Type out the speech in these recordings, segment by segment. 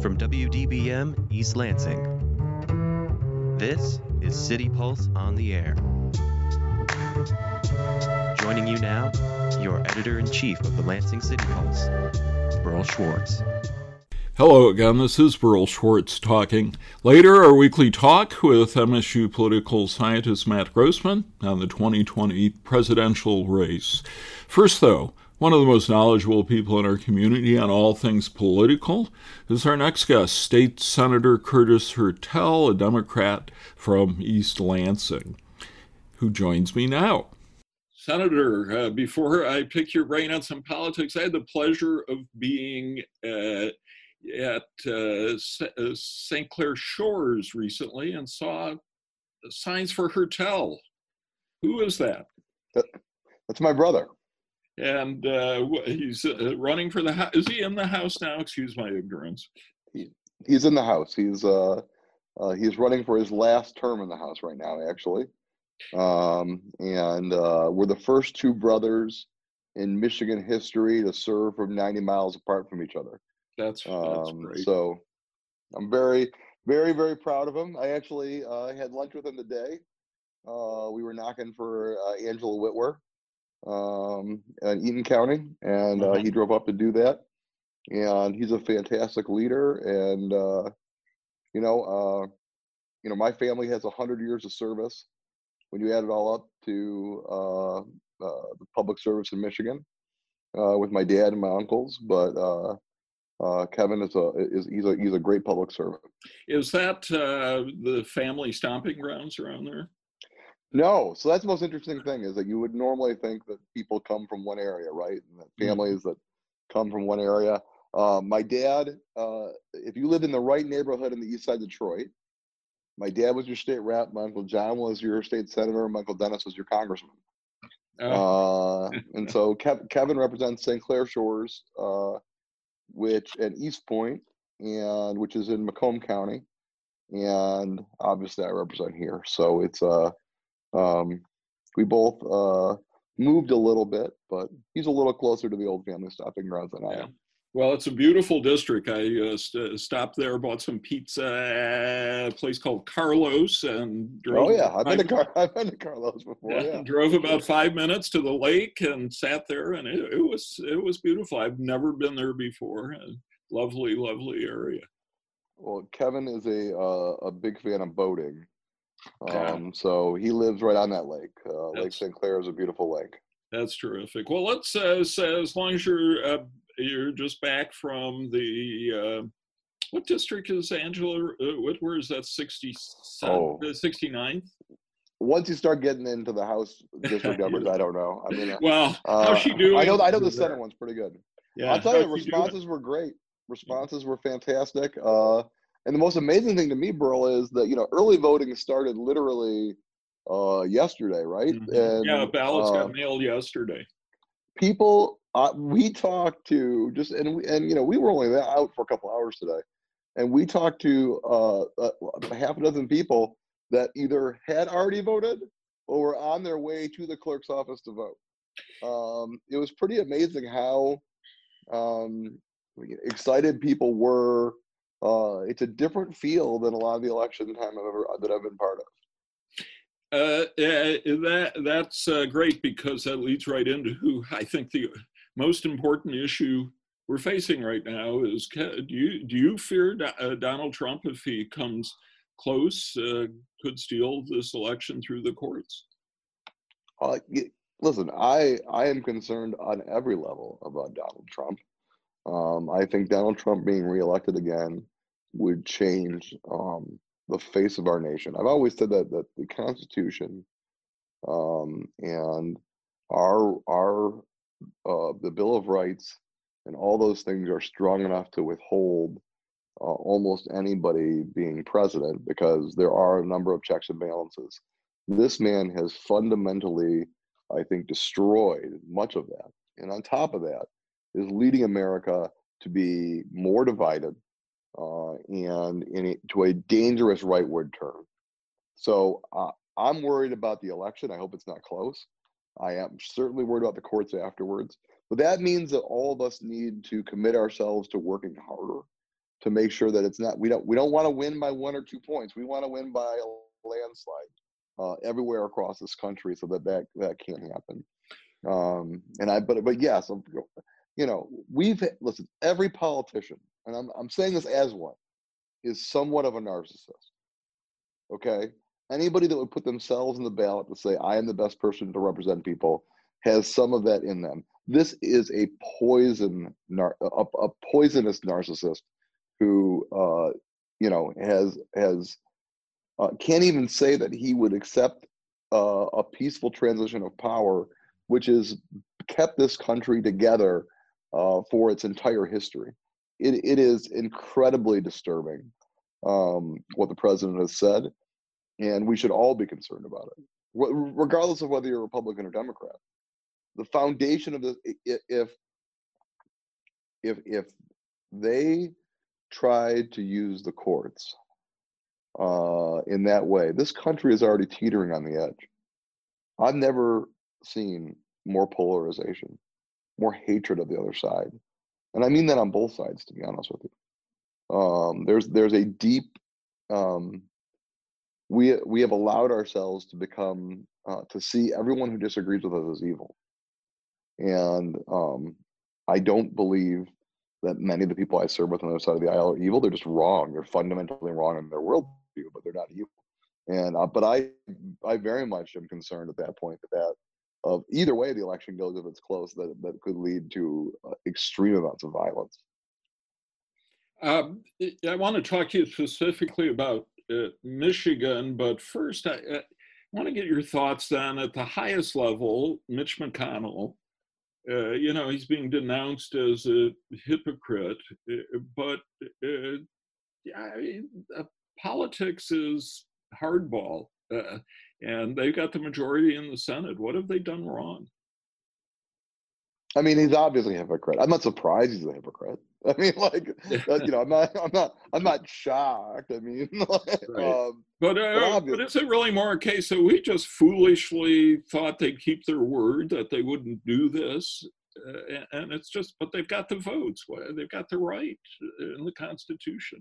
from WDBM East Lansing. This is City Pulse on the Air. Joining you now, your editor in chief of the Lansing City Pulse, Berl Schwartz. Hello again, this is Berl Schwartz talking. Later, our weekly talk with MSU political scientist Matt Grossmann on the 2020 presidential race. First, though, one of the most knowledgeable people in our community on all things political is our next guest, State Senator Curtis Hertel, a Democrat from East Lansing, who joins me now. Senator, uh, before I pick your brain on some politics, I had the pleasure of being uh, at uh, St. Uh, Clair Shores recently and saw signs for Hertel. Who is that? That's my brother and uh, he's uh, running for the house. Is he in the house now? Excuse my ignorance. He, he's in the house. He's uh, uh, he's running for his last term in the house right now, actually. Um, and uh, we're the first two brothers in Michigan history to serve from 90 miles apart from each other. That's, that's um, great. So I'm very, very, very proud of him. I actually uh, had lunch with him today. Uh, we were knocking for uh, Angela Witwer, um, in Eaton County, and uh, mm-hmm. he drove up to do that. And he's a fantastic leader, and uh, you know, uh, you know, my family has a hundred years of service. When you add it all up to uh, uh, the public service in Michigan, uh, with my dad and my uncles, but uh, Kevin is a is he's a he's a great public servant. Is that uh, the family stomping grounds around there? No, so that's the most interesting thing is that you would normally think that people come from one area, right? And that mm-hmm. families that come from one area. Uh, my dad, uh, if you live in the right neighborhood in the east side of Detroit, my dad was your state rep, my uncle John was your state senator, my uncle Dennis was your congressman. Oh. Uh, and so Kev, Kevin represents St. Clair Shores, uh, which and Eastpointe, and which is in Macomb County, and obviously I represent here. So it's uh um, we both uh, moved a little bit, but he's a little closer to the old family stopping grounds than I am. Well, it's a beautiful district. I uh, st- stopped there, bought some pizza at a place called Carlos, and drove. Oh yeah, I've been to Car- I've been to Carlos before. Yeah, yeah. drove about five minutes to the lake and sat there, and it, it was it was beautiful. I've never been there before. lovely, lovely area. Well, Kevin is a uh, a big fan of boating, um, so he lives right on that lake. Uh, lake St. Clair is a beautiful lake. That's terrific. Well, let's uh, say as long as you're uh, you're just back from the uh, what district is Angela? Uh, what where is that? Sixty oh. 69th? Once you start getting into the House district numbers, I don't know. I mean, well, how's she doing? I know I know the Senate one's pretty good. Yeah, I'll tell you, responses were great. Responses were fantastic. Uh, and the most amazing thing to me, Berl, is that you know early voting started literally uh, yesterday, right? Mm-hmm. And, yeah, ballots uh, got mailed yesterday. People, uh, we talked to just and we, and you know we were only out for a couple hours today, and we talked to uh, uh, half a dozen people that either had already voted or were on their way to the clerk's office to vote. Um, it was pretty amazing how um, excited people were uh, it's a different feel than a lot of the election time I've ever that I've been part of. Uh, that that's uh, great because that leads right into who I think the most important issue we're facing right now is do you do you fear uh, Donald Trump if he comes close uh, could steal this election through the courts? Uh, listen, I I am concerned on every level about Donald Trump. Um, I think Donald Trump being reelected again would change um, the face of our nation. I've always said that that the Constitution um, and our our uh, the Bill of Rights and all those things are strong enough to withhold uh, almost anybody being president because there are a number of checks and balances. This man has fundamentally, I think, destroyed much of that. And on top of that, is leading America to be more divided, uh, and in it, to a dangerous rightward turn. So uh, I'm worried about the election. I hope it's not close. I am certainly worried about the courts afterwards. But that means that all of us need to commit ourselves to working harder to make sure that it's not we don't we don't want to win by one or two points. We want to win by a landslide uh, everywhere across this country, so that that that can't happen. Um, and I but but yes, you know we've listen every politician, and I'm I'm saying this as one, is somewhat of a narcissist. Okay, anybody that would put themselves in the ballot to say I am the best person to represent people has some of that in them. This is a poison, a, a poisonous narcissist who, uh, you know, has has uh, can't even say that he would accept uh, a peaceful transition of power, which has kept this country together uh, for its entire history. It, it is incredibly disturbing um, what the president has said, and we should all be concerned about it, regardless of whether you're Republican or Democrat. The foundation of this, if if if they tried to use the courts uh, in that way, this country is already teetering on the edge. I've never seen more polarization, more hatred of the other side, and I mean that on both sides. To be honest with you, um, there's there's a deep um, we we have allowed ourselves to become uh, to see everyone who disagrees with us as evil, and um, I don't believe that many of the people I serve with on the other side of the aisle are evil. They're just wrong. They're fundamentally wrong in their worldview, but they're not evil. And uh, but I I very much am concerned at that point that that of either way the election goes if it's close that that could lead to uh, extreme amounts of violence. Um, I want to talk to you specifically about uh, Michigan, but first I, I want to get your thoughts then at the highest level. Mitch McConnell uh, you know, he's being denounced as a hypocrite, uh, but uh, yeah, uh, politics is hardball, uh, and they've got the majority in the Senate. What have they done wrong? I mean, he's obviously a hypocrite. I'm not surprised he's a hypocrite. I mean, like, you know, I'm not, I'm not, I'm not shocked. I mean, like, right. um, but, uh, but, but is it really more a case that we just foolishly thought they'd keep their word that they wouldn't do this, uh, and it's just, but they've got the votes, they've got the right in the Constitution.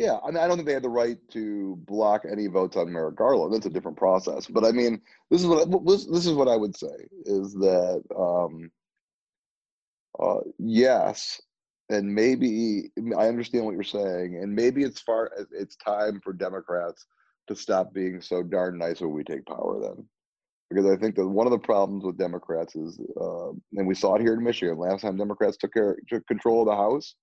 Yeah, I mean, I don't think they had the right to block any votes on Merrick Garland. That's a different process. But I mean, this is what this is what I would say is that um, uh, yes, and maybe I understand what you're saying, and maybe it's far it's time for Democrats to stop being so darn nice when we take power. Then, because I think that one of the problems with Democrats is, uh, and we saw it here in Michigan last time Democrats took care took control of the House.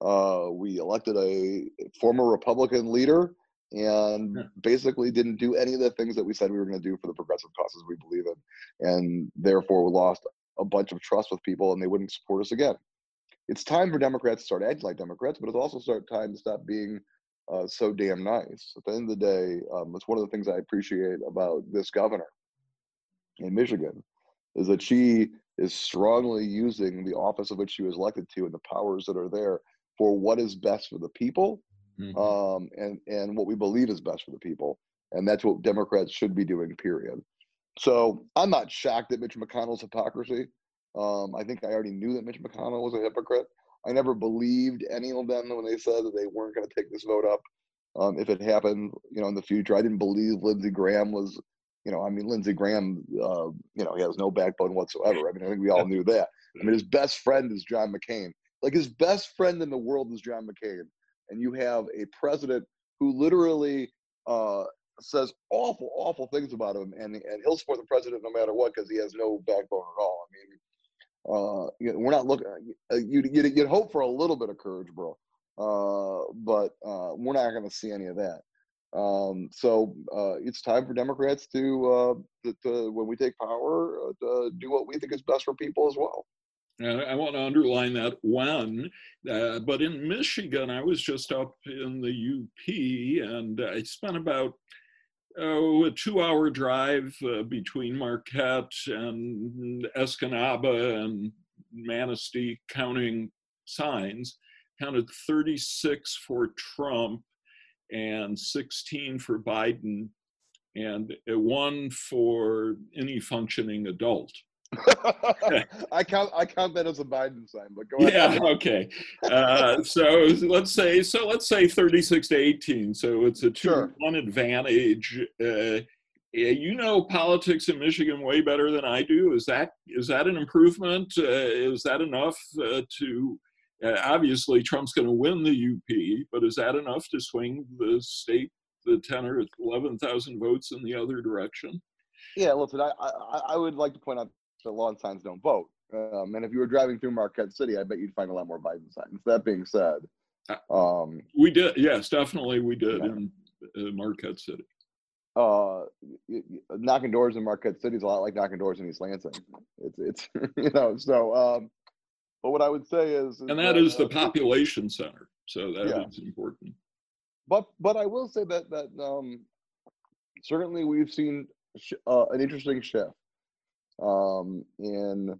Uh, we elected a former Republican leader and basically didn't do any of the things that we said we were going to do for the progressive causes we believe in, and therefore we lost a bunch of trust with people and they wouldn't support us again. It's time for Democrats to start acting like Democrats, but it's also start time to stop being uh, so damn nice. At the end of the day, um, it's one of the things I appreciate about this governor in Michigan is that she is strongly using the office of which she was elected to and the powers that are there for what is best for the people mm-hmm. um, and, and what we believe is best for the people. And that's what Democrats should be doing, period. So I'm not shocked at Mitch McConnell's hypocrisy. Um, I think I already knew that Mitch McConnell was a hypocrite. I never believed any of them when they said that they weren't going to take this vote up. Um, if it happened, you know, in the future, I didn't believe Lindsey Graham was, you know, I mean, Lindsey Graham, uh, you know, he has no backbone whatsoever. I mean, I think we all knew that. I mean, his best friend is John McCain. Like his best friend in the world is John McCain, and you have a president who literally uh, says awful, awful things about him, and and he'll support the president no matter what because he has no backbone at all. I mean, uh, we're not looking. Uh, you'd, you'd, you'd hope for a little bit of courage, bro, uh, but uh, we're not going to see any of that. Um, so uh, it's time for Democrats to, uh, to, to, when we take power, to do what we think is best for people as well. And I want to underline that when, uh, but in Michigan, I was just up in the UP and I spent about oh, a two hour drive uh, between Marquette and Escanaba and Manistee counting signs, counted 36 for Trump and 16 for Biden and one for any functioning adult. I count I count that as a Biden sign, but go yeah, ahead. okay. Uh, so let's say so let's say 36 to 18. So it's a two Sure. one advantage. Uh, you know politics in Michigan way better than I do. Is that is that an improvement? Uh, is that enough uh, to? Uh, obviously, Trump's going to win the UP, but is that enough to swing the state the 10 or 11,000 votes in the other direction? Yeah, listen, I, I I would like to point out that lawn signs don't vote. Um, and if you were driving through Marquette City, I bet you'd find a lot more Biden signs. That being said, um, We did, yes, definitely, we did Yeah. in uh, Marquette City. uh, knocking doors in Marquette City is a lot like knocking doors in East Lansing. It's it's you know so. Um, but what I would say is, And that is the uh, population center, so that is Yeah. important. but but I will say that that um, certainly we've seen sh- uh, an interesting shift um, in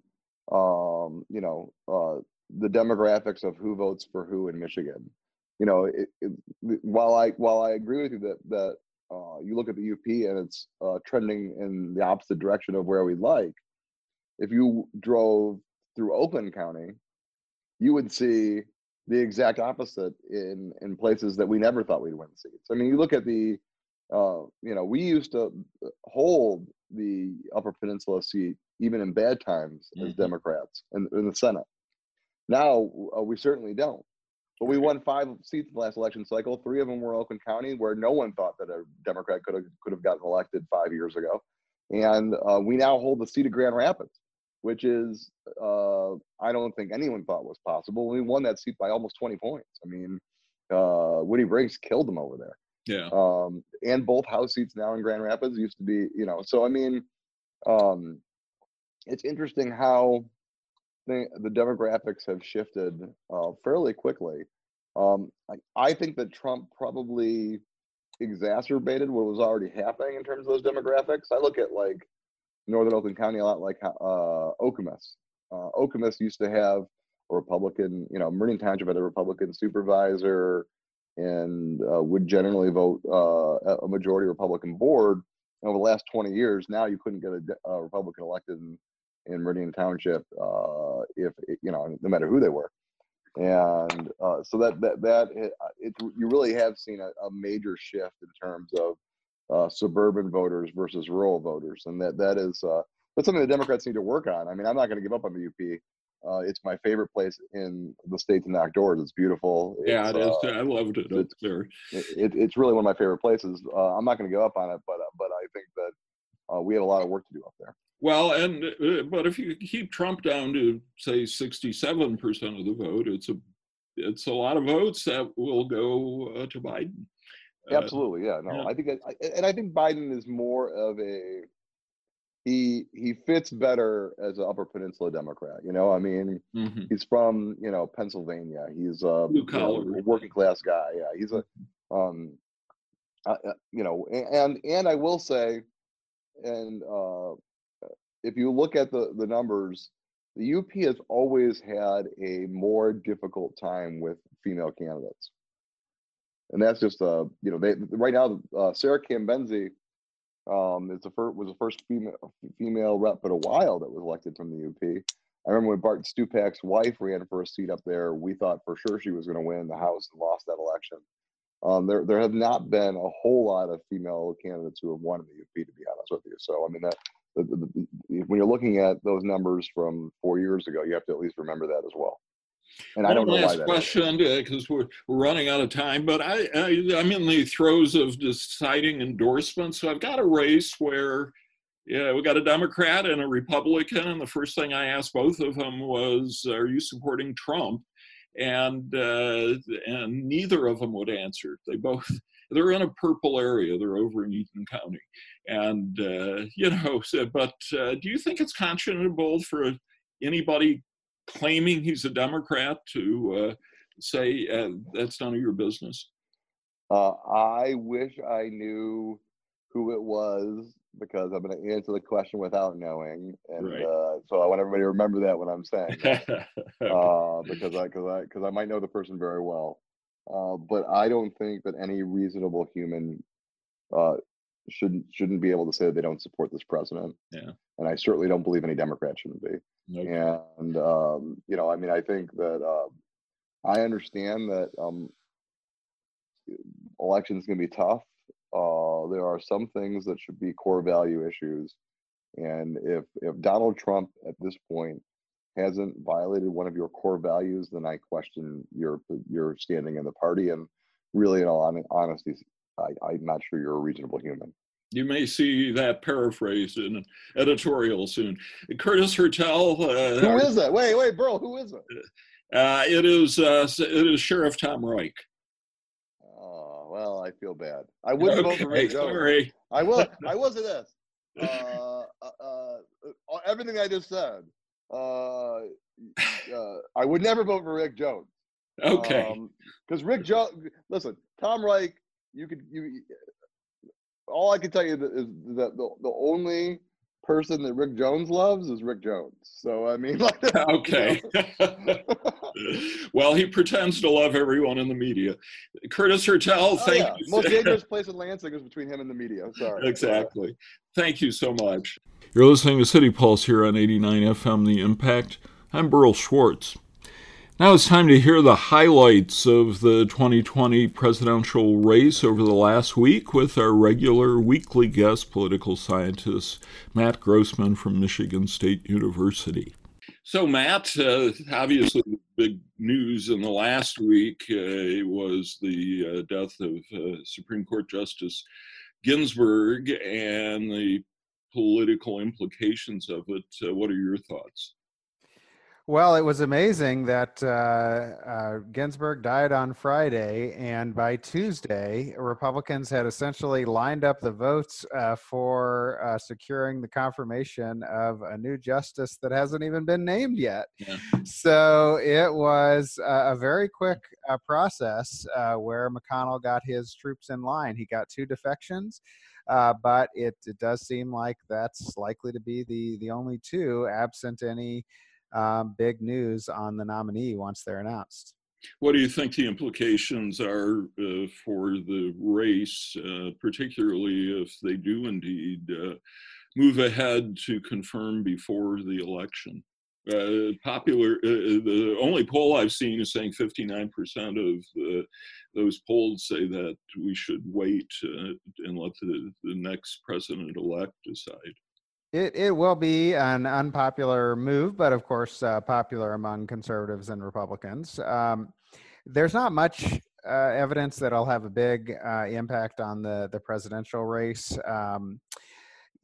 um, you know uh, the demographics of who votes for who in Michigan. You know, it, it, while I while I agree with you that that uh, you look at the UP and it's uh, trending in the opposite direction of where we'd like. If you drove through Oakland County, you would see the exact opposite in in places that we never thought we'd win seats. I mean, you look at the, uh, you know, we used to hold the Upper Peninsula seat even in bad times as Mhm. Democrats in, in the Senate. Now uh, we certainly don't. But we won five seats in the last election cycle. Three of them were Oakland County, where no one thought that a Democrat could have could have gotten elected five years ago. And uh, we now hold the seat of Grand Rapids, which is uh, I don't think anyone thought was possible. We won that seat by almost 20 points. I mean, uh, Winnie Brinks killed them over there. Yeah. Um, and both House seats now in Grand Rapids used to be, you know. So I mean, um, it's interesting how the, the demographics have shifted uh, fairly quickly. Um, I, I think that Trump probably exacerbated what was already happening in terms of those demographics. I look at like Northern Oakland County a lot like uh, Okemos. Uh, Okemos used to have a Republican, you know, Meridian Township had a Republican supervisor and uh, would generally vote uh, a- majority Republican board. And over the last 20 years, now you couldn't get a, a Republican elected in, in Meridian Township uh, if, you know, no matter who they were and uh, so that that that it, it you really have seen a, a major shift in terms of uh, suburban voters versus rural voters, and that that is uh, that's something the Democrats need to work on. I mean, I'm not going to give up on the UP. Uh, it's my favorite place in the state to knock doors. It's beautiful. Yeah, it is. uh, I loved it it's- there. it, it's really one of my favorite places. Uh, I'm not going to go up on it, but uh, but I think that uh, we have a lot of work to do up there. Well, and uh, but if you keep Trump down to say sixty-seven percent of the vote, it's a it's a lot of votes that will go uh, to Biden. Absolutely, yeah. No, yeah. I think, I, and I think Biden is more of a he he fits better as an Upper Peninsula Democrat. You know, I mean, mhm. he's from you know Pennsylvania. He's a you know, a working class guy. Yeah, he's a um, uh, uh, you know, and and I will say, and uh, if you look at the the numbers, the UP has always had a more difficult time with female candidates, and that's just uh you know they right now uh, Sara Cambensy um is the first was the first female female rep in a while that was elected from the UP. I remember when Bart Stupak's wife ran for a seat up there, we thought for sure she was going to win the House and lost that election. Um, there, there have not been a whole lot of female candidates who have won in the UP, to be honest with you. So, I mean, that the, the, the, when you're looking at those numbers from four years ago, you have to at least remember that as well. And I don't know One why last question because we're, we're running out of time, but I, I I'm in the throes of deciding endorsements. So I've got a race where yeah, we got a Democrat and a Republican, and the first thing I asked both of them was, "Are you supporting Trump?" And uh, and neither of them would answer. They both they're in a purple area. They're over in Eaton County, and uh, you know. So, but uh, do you think it's conscionable for anybody claiming he's a Democrat to uh, say uh, that's none of your business? Uh, I wish I knew who it was because I'm going to answer the question without knowing, and Right. uh, so I want everybody to remember that when I'm saying. that. uh, because I because I because I might know the person very well. Uh, but I don't think that any reasonable human uh, shouldn't shouldn't be able to say that they don't support this president. Yeah. And I certainly don't believe any Democrat shouldn't be. Okay. And um, you know, I mean, I think that uh, I understand that um, elections can be tough. Uh, there are some things that should be core value issues, and if if Donald Trump at this point hasn't violated one of your core values, then I question your your standing in the party. And really, in all honesty, I, I'm not sure you're a reasonable human. You may see that paraphrased in an editorial soon. Curtis Hertel. Uh, who is that? Wait, wait, Berl. Who is it? Uh, it is uh, it is Sheriff Tom Reich. Oh well, I feel bad. I wouldn't okay, vote for Rick Sorry. I will. I will say this. Uh, uh, uh, everything I just said. Uh, I would never vote for Rick Jones. Okay. Because um, Rick Jones. Listen, Tom Reich. You could you all I can tell you is that the, the only person that Rick Jones loves is Rick Jones. So I mean, like, okay. well, he pretends to love everyone in the media. Curtis Hertel, oh, thank yeah. you. Most dangerous place in Lansing is between him and the media. I'm sorry. Exactly. Thank you so much. You're listening to City Pulse here on 89 FM The Impact. I'm Berl Schwartz. Now it's time to hear the highlights of the 2020 presidential race over the last week with our regular weekly guest, political scientist Matt Grossmann from Michigan State University. So, Matt, uh, obviously, the big news in the last week uh, was the uh, death of uh, Supreme Court Justice Ginsburg and the political implications of it. Uh, what are your thoughts? Well, it was amazing that uh, uh, Ginsburg died on Friday, and by Tuesday, Republicans had essentially lined up the votes uh, for uh, securing the confirmation of a new justice that hasn't even been named yet. Yeah. So it was a very quick uh, process uh, where McConnell got his troops in line. He got two defections. Uh, but it, it, does seem like that's likely to be the the only two, absent any um, big news on the nominee once they're announced. What do you think the implications are uh, for the race, uh, particularly if they do indeed uh, move ahead to confirm before the election? Uh, popular, uh, uh, the only poll I've seen is saying 59% of those polls say that we should wait and let the, the next president elect decide. It it will be an unpopular move, but of course uh, popular among conservatives and Republicans. Um, there's not much uh, evidence that it'll have a big uh, impact on the the presidential race. Um,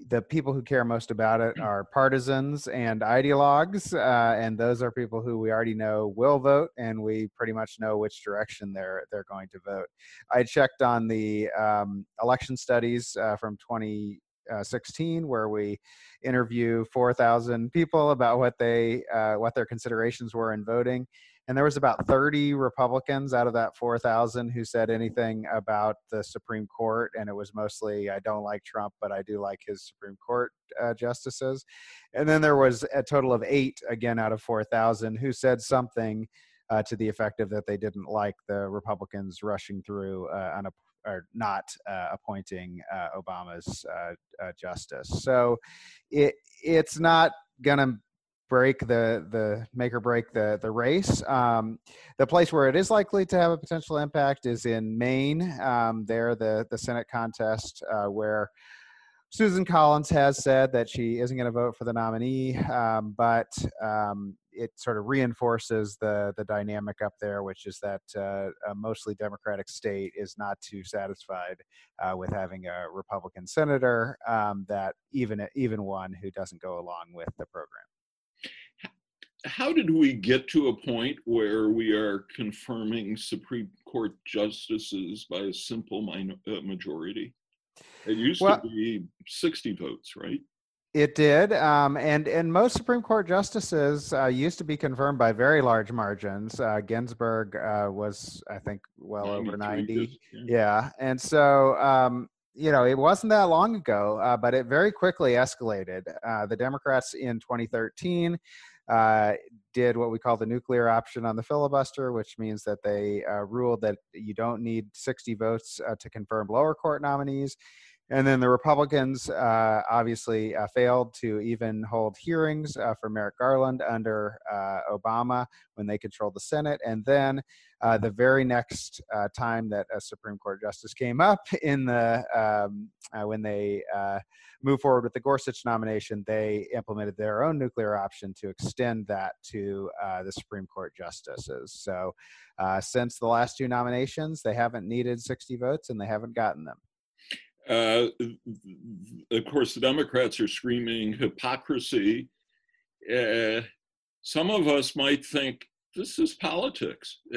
the people who care most about it are partisans and ideologues, uh, and those are people who we already know will vote, and we pretty much know which direction they're they're going to vote. I checked on the um, election studies uh, from 20 uh, 16 where we interview 4,000 people about what they uh, what their considerations were in voting, and there was about 30 Republicans out of that 4,000 who said anything about the Supreme Court, and it was mostly I don't like Trump, but I do like his Supreme Court uh, justices, and then there was a total of eight again out of 4,000 who said something. Uh, to the effect of that they didn't like the Republicans rushing through uh, on a or not uh, appointing uh, Obama's uh, justice. So it it's not gonna break the the make or break the the race. Um, the place where it is likely to have a potential impact is in Maine. Um, there, the the Senate contest uh, where. Susan Collins has said that she isn't going to vote for the nominee, um, but um, it sort of reinforces the the dynamic up there, which is that uh, a mostly Democratic state is not too satisfied uh, with having a Republican senator um, that even even one who doesn't go along with the program. How did we get to a point where we are confirming Supreme Court justices by a simple minor, uh, majority? It used well, to be 60 votes, right? It did, um, and and most Supreme Court justices uh, used to be confirmed by very large margins. Uh, Ginsburg uh, was, I think, well over ninety. Yeah. yeah. and so um, you know it wasn't that long ago, uh, but it very quickly escalated. Uh, the Democrats in 2013 uh, did what we call the nuclear option on the filibuster, which means that they ruled that you don't need 60 votes to confirm lower court nominees And then the Republicans uh, obviously uh, failed to even hold hearings uh, for Merrick Garland under uh, Obama when they controlled the Senate. And then uh, the very next uh, time that a Supreme Court justice came up in the um, when they moved forward with the Gorsuch nomination, they implemented their own nuclear option to extend that to the Supreme Court justices. So since the last two nominations, they haven't needed 60 votes and they haven't gotten them. Uh, of course, the Democrats are screaming hypocrisy. Uh, some of us might think this is politics.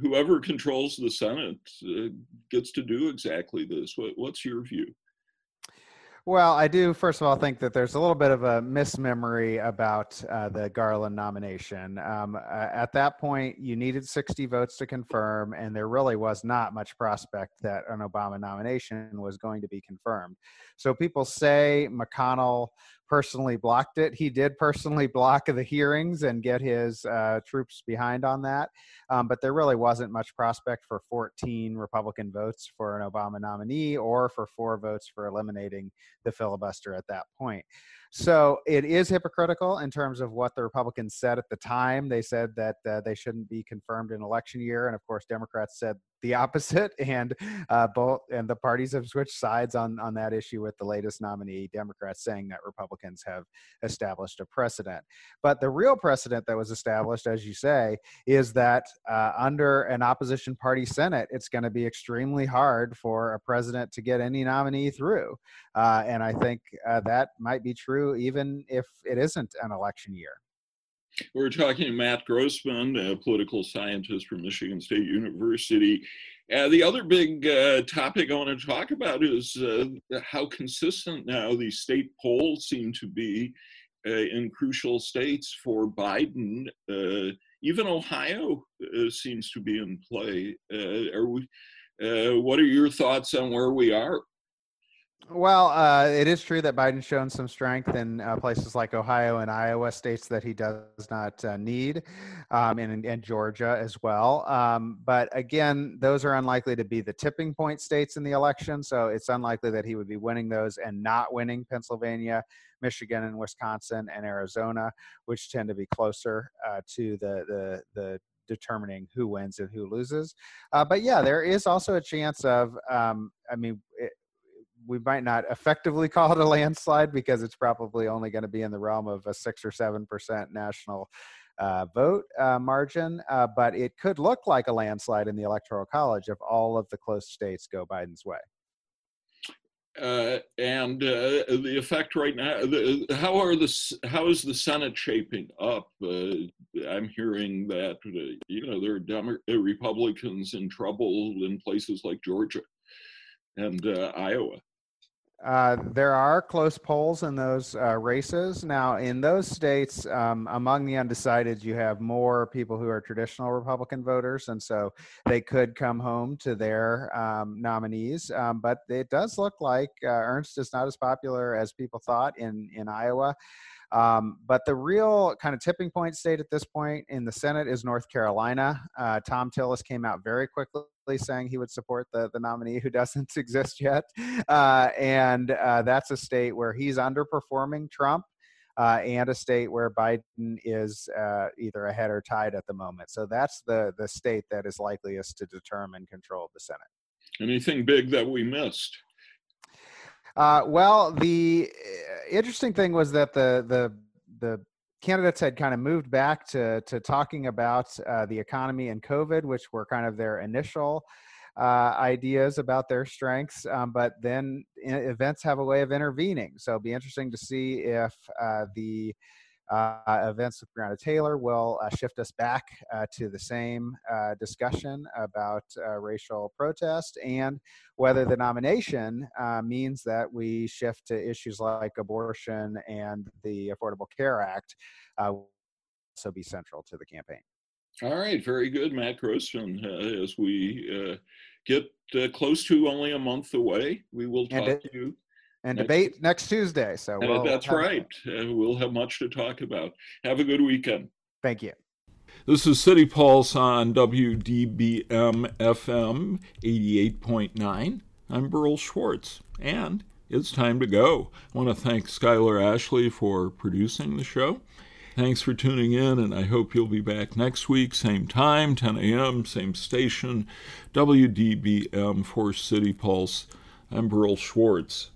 whoever controls the Senate uh, gets to do exactly this. What, what's your view? Well, I do, first of all, think that there's a little bit of a mismemory about uh, the Garland nomination. Um, at that point, you needed 60 votes to confirm, and there really was not much prospect that an Obama nomination was going to be confirmed. So people say McConnell personally blocked it. He did personally block the hearings and get his uh, troops behind on that. Um, but there really wasn't much prospect for 14 Republican votes for an Obama nominee or for four votes for eliminating the filibuster at that point. So it is hypocritical in terms of what the Republicans said at the time. They said that uh, they shouldn't be confirmed in election year, and of course, Democrats said the opposite. And uh, both and the parties have switched sides on on that issue with the latest nominee, Democrats saying that Republicans have established a precedent. But the real precedent that was established, as you say, is that uh, under an opposition party Senate, it's going to be extremely hard for a president to get any nominee through. Uh, and I think uh, that might be true even if it isn't an election year. We're talking to Matt Grossmann, a political scientist from Michigan State University. Uh, the other big uh, topic I want to talk about is uh, how consistent now these state polls seem to be uh, in crucial states for Biden. Uh, even Ohio uh, seems to be in play. are we, what are your thoughts on where we are? Well, uh, it is true that Biden's shown some strength in uh, places like Ohio and Iowa, states that he does not uh, need, um, and, and, Georgia as well. Um, but again, those are unlikely to be the tipping point states in the election. So it's unlikely that he would be winning those and not winning Pennsylvania, Michigan, and Wisconsin and Arizona, which tend to be closer uh, to the the the determining who wins and who loses. Uh, but yeah, there is also a chance of, um, I mean, it, we might not effectively call it a landslide because it's probably only going to be in the realm of a six or seven percent national uh, vote uh, margin, uh, but it could look like a landslide in the electoral college if all of the close states go Biden's way. Uh, and uh, the effect right now, the, how are the how is the Senate shaping up? Uh, I'm hearing that you know there are Demo- Republicans in trouble in places like Georgia and Iowa. Uh, there are close polls in those uh, races. Now, in those states, um, among the undecided, you have more people who are traditional Republican voters, and so they could come home to their um, nominees. Um, but it does look like uh, Ernst is not as popular as people thought in in Iowa. Um, but the real kind of tipping point state at this point in the Senate is North Carolina. Uh, Thom Tillis came out very quickly saying he would support the, the nominee who doesn't exist yet. Uh, and uh, that's a state where he's underperforming Trump. Uh, and a state where Biden is uh, either ahead or tied at the moment. So that's the the state that is likeliest to determine control of the Senate. Anything big that we missed? Uh, well, the uh, interesting thing was that the the the candidates had kind of moved back to to talking about uh, the economy and COVID, which were kind of their initial uh, ideas about their strengths. Um, but then events have a way of intervening, so it'll be interesting to see if uh, the events with Breonna Taylor will uh, shift us back uh, to the same uh, discussion about uh, racial protest and whether the nomination uh, means that we shift to issues like abortion and the Affordable Care Act also be central to the campaign. All right, very good, Matt Grossmann. as we get close to only a month away, we will talk it, to you and next, debate next Tuesday. So we'll, that's right. Uh, we'll have much to talk about. Have a good weekend. Thank you. This is City Pulse on WDBM FM 88.9. I'm Berl Schwartz, and it's time to go. I want to thank Skylar Ashley for producing the show. Thanks for tuning in, and I hope you'll be back next week, same time, 10 a.m., same station, WDBM for City Pulse. I'm Berl Schwartz.